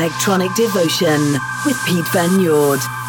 Electronic Devotion with Piet Van Noord.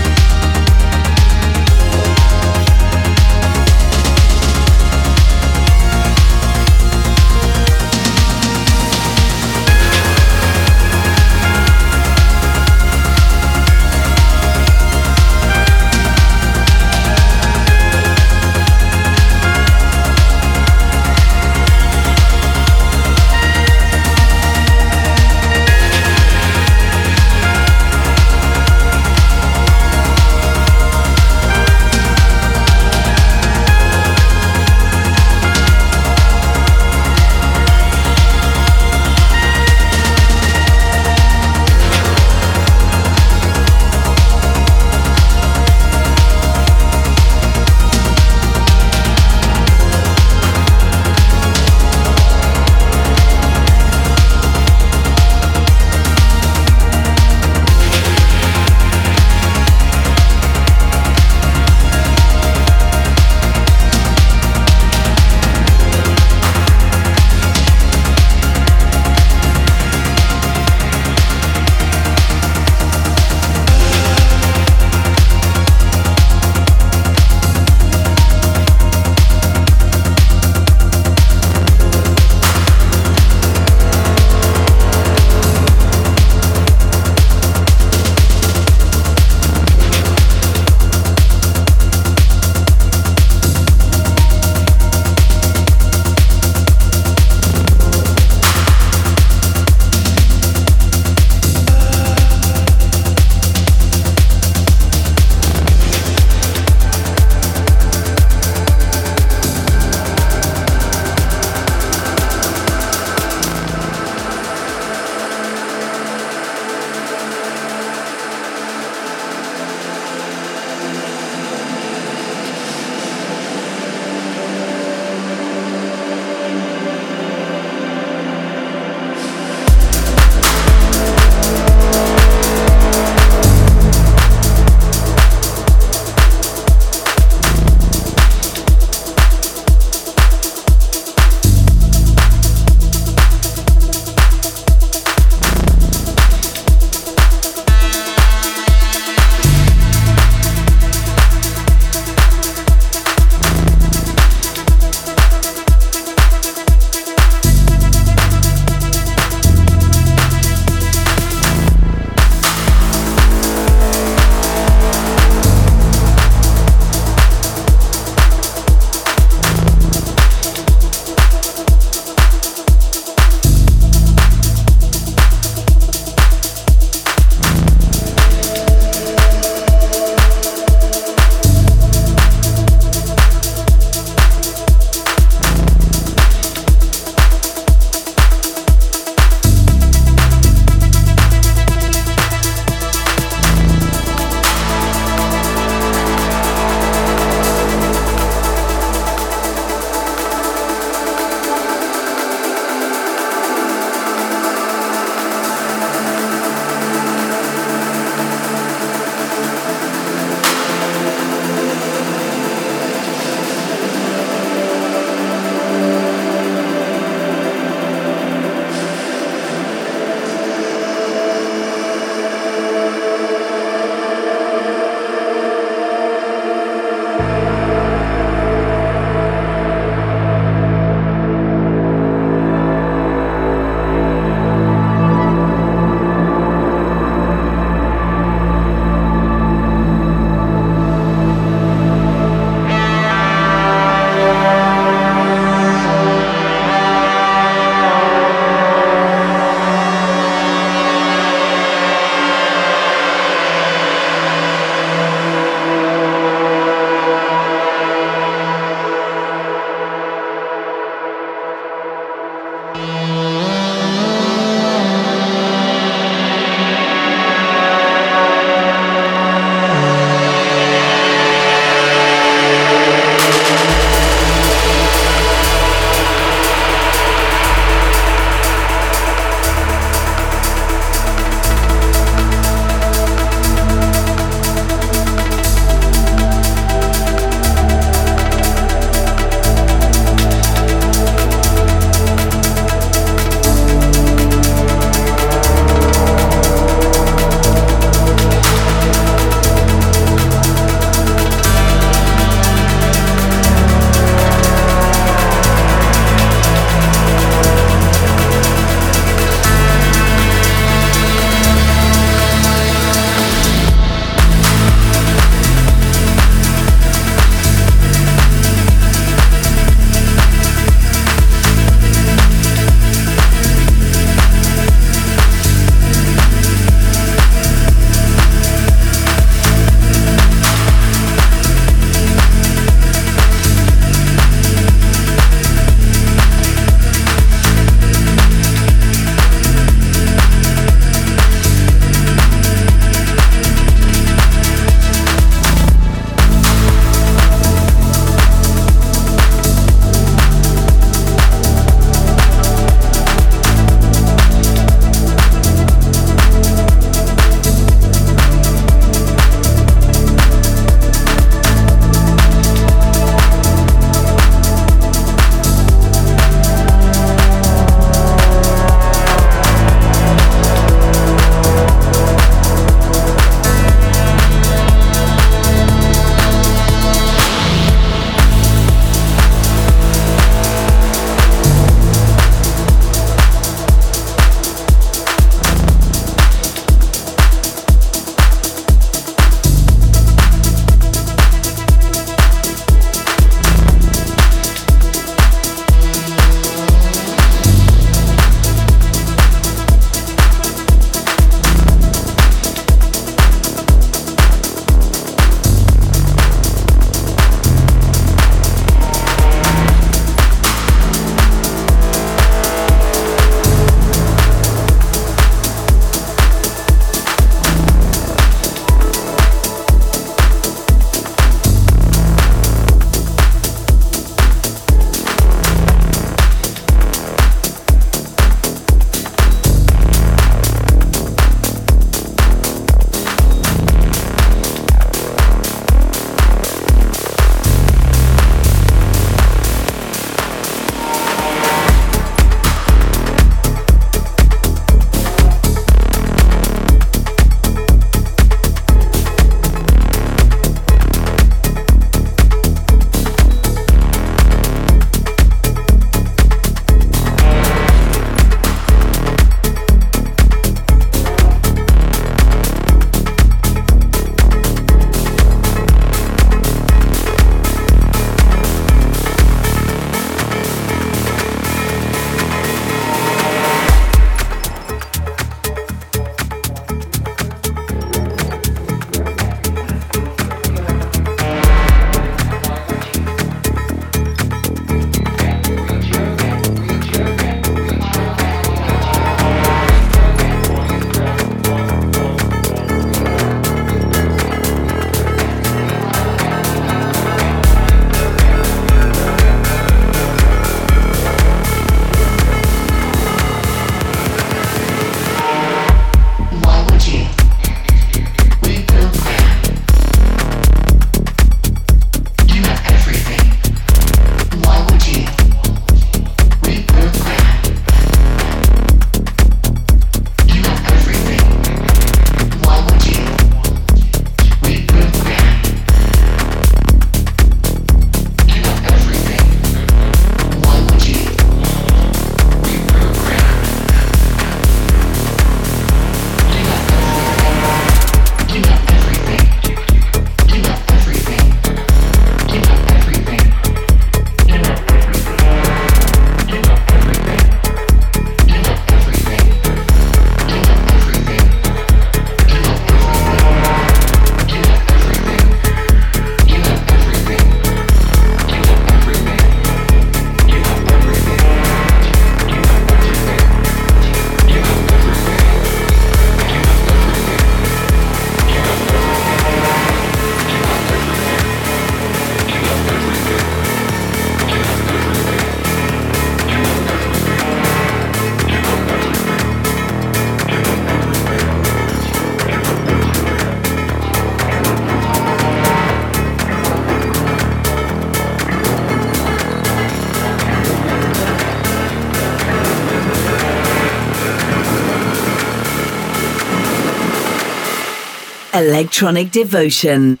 Electronic Devotion.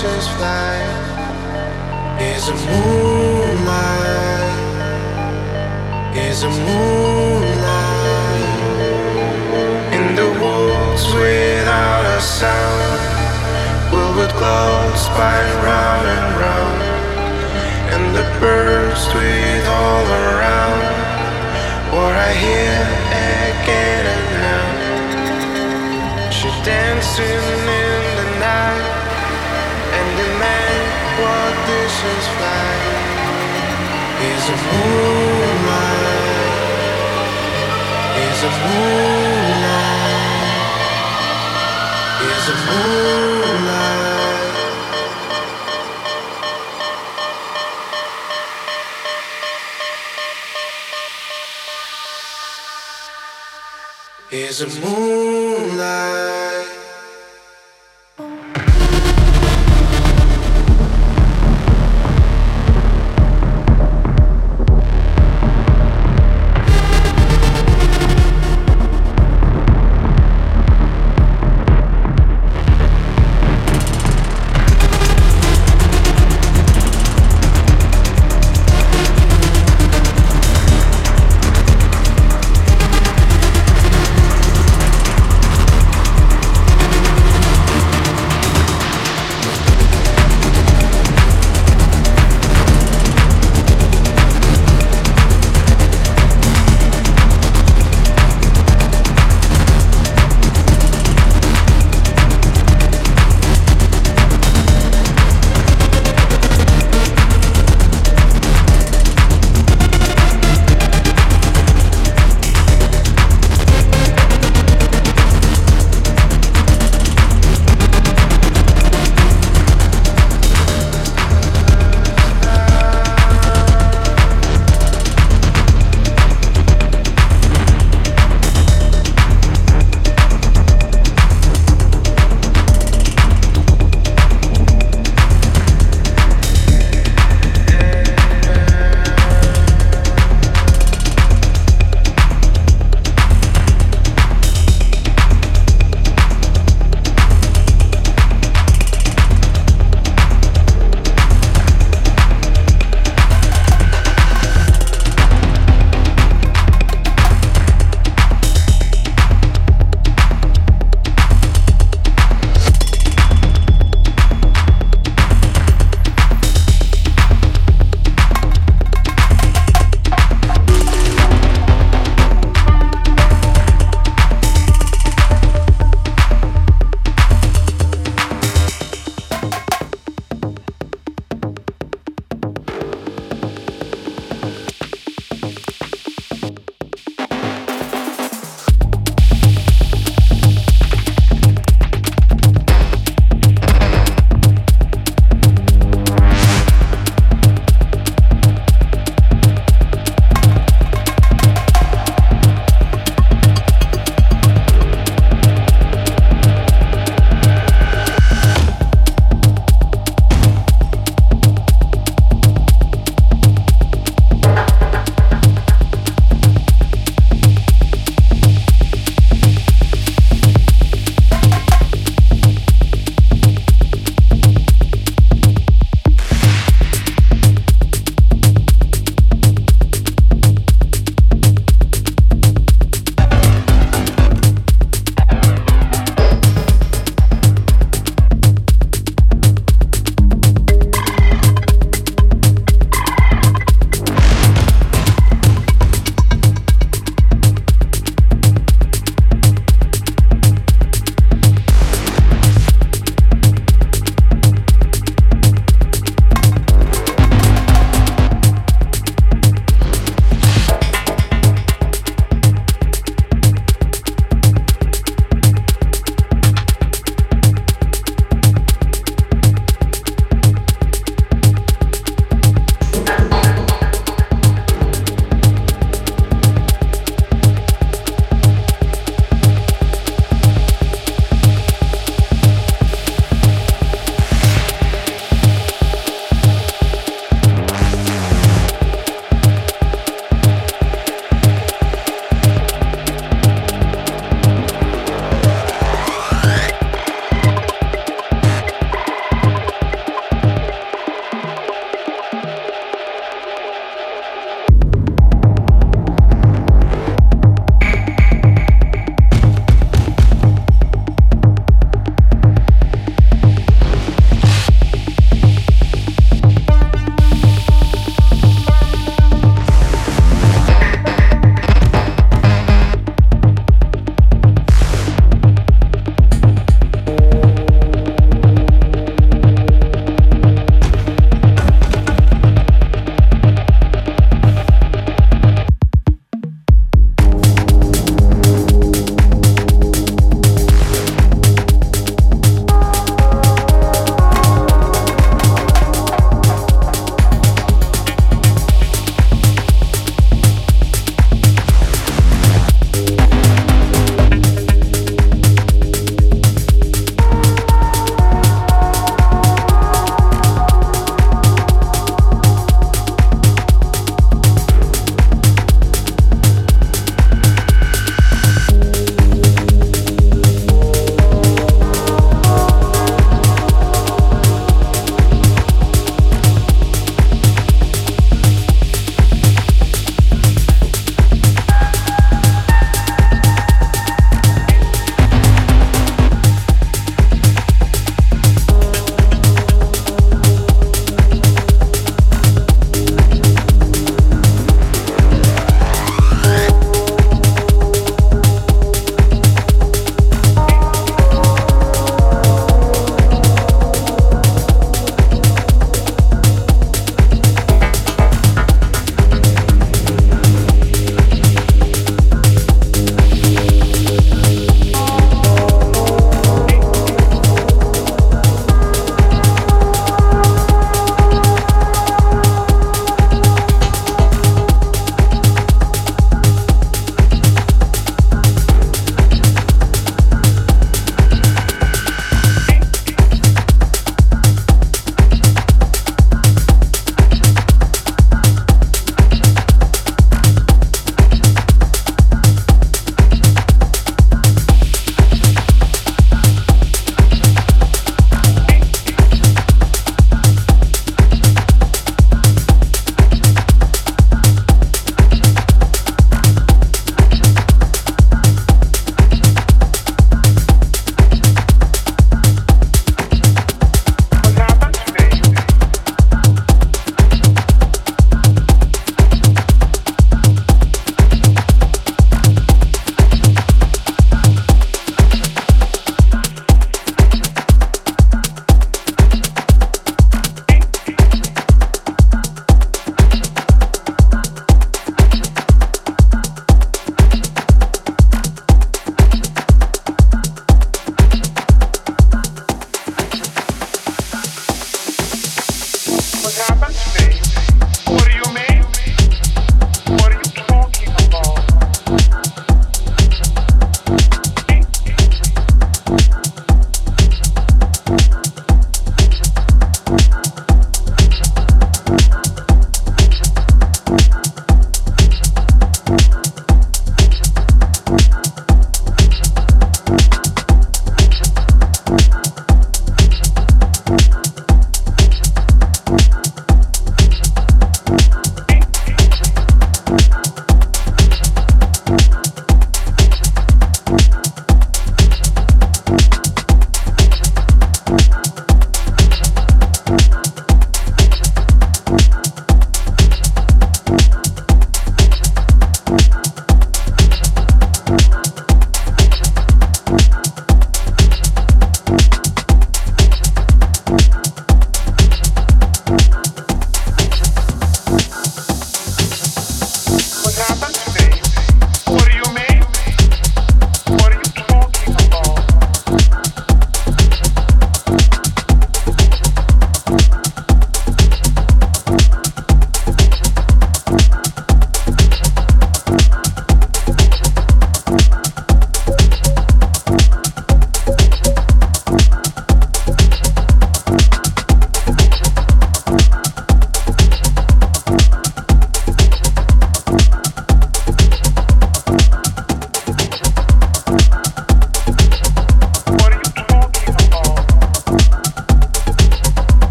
fly is a moonlight, is a moonlight in the woods without a sound. Wilwood glow, spin round and round, and the birds tweet all around. What I hear again and now, she dancing. what this is like is a moonlight, is a moonlight, is a moonlight. Is a moonlight.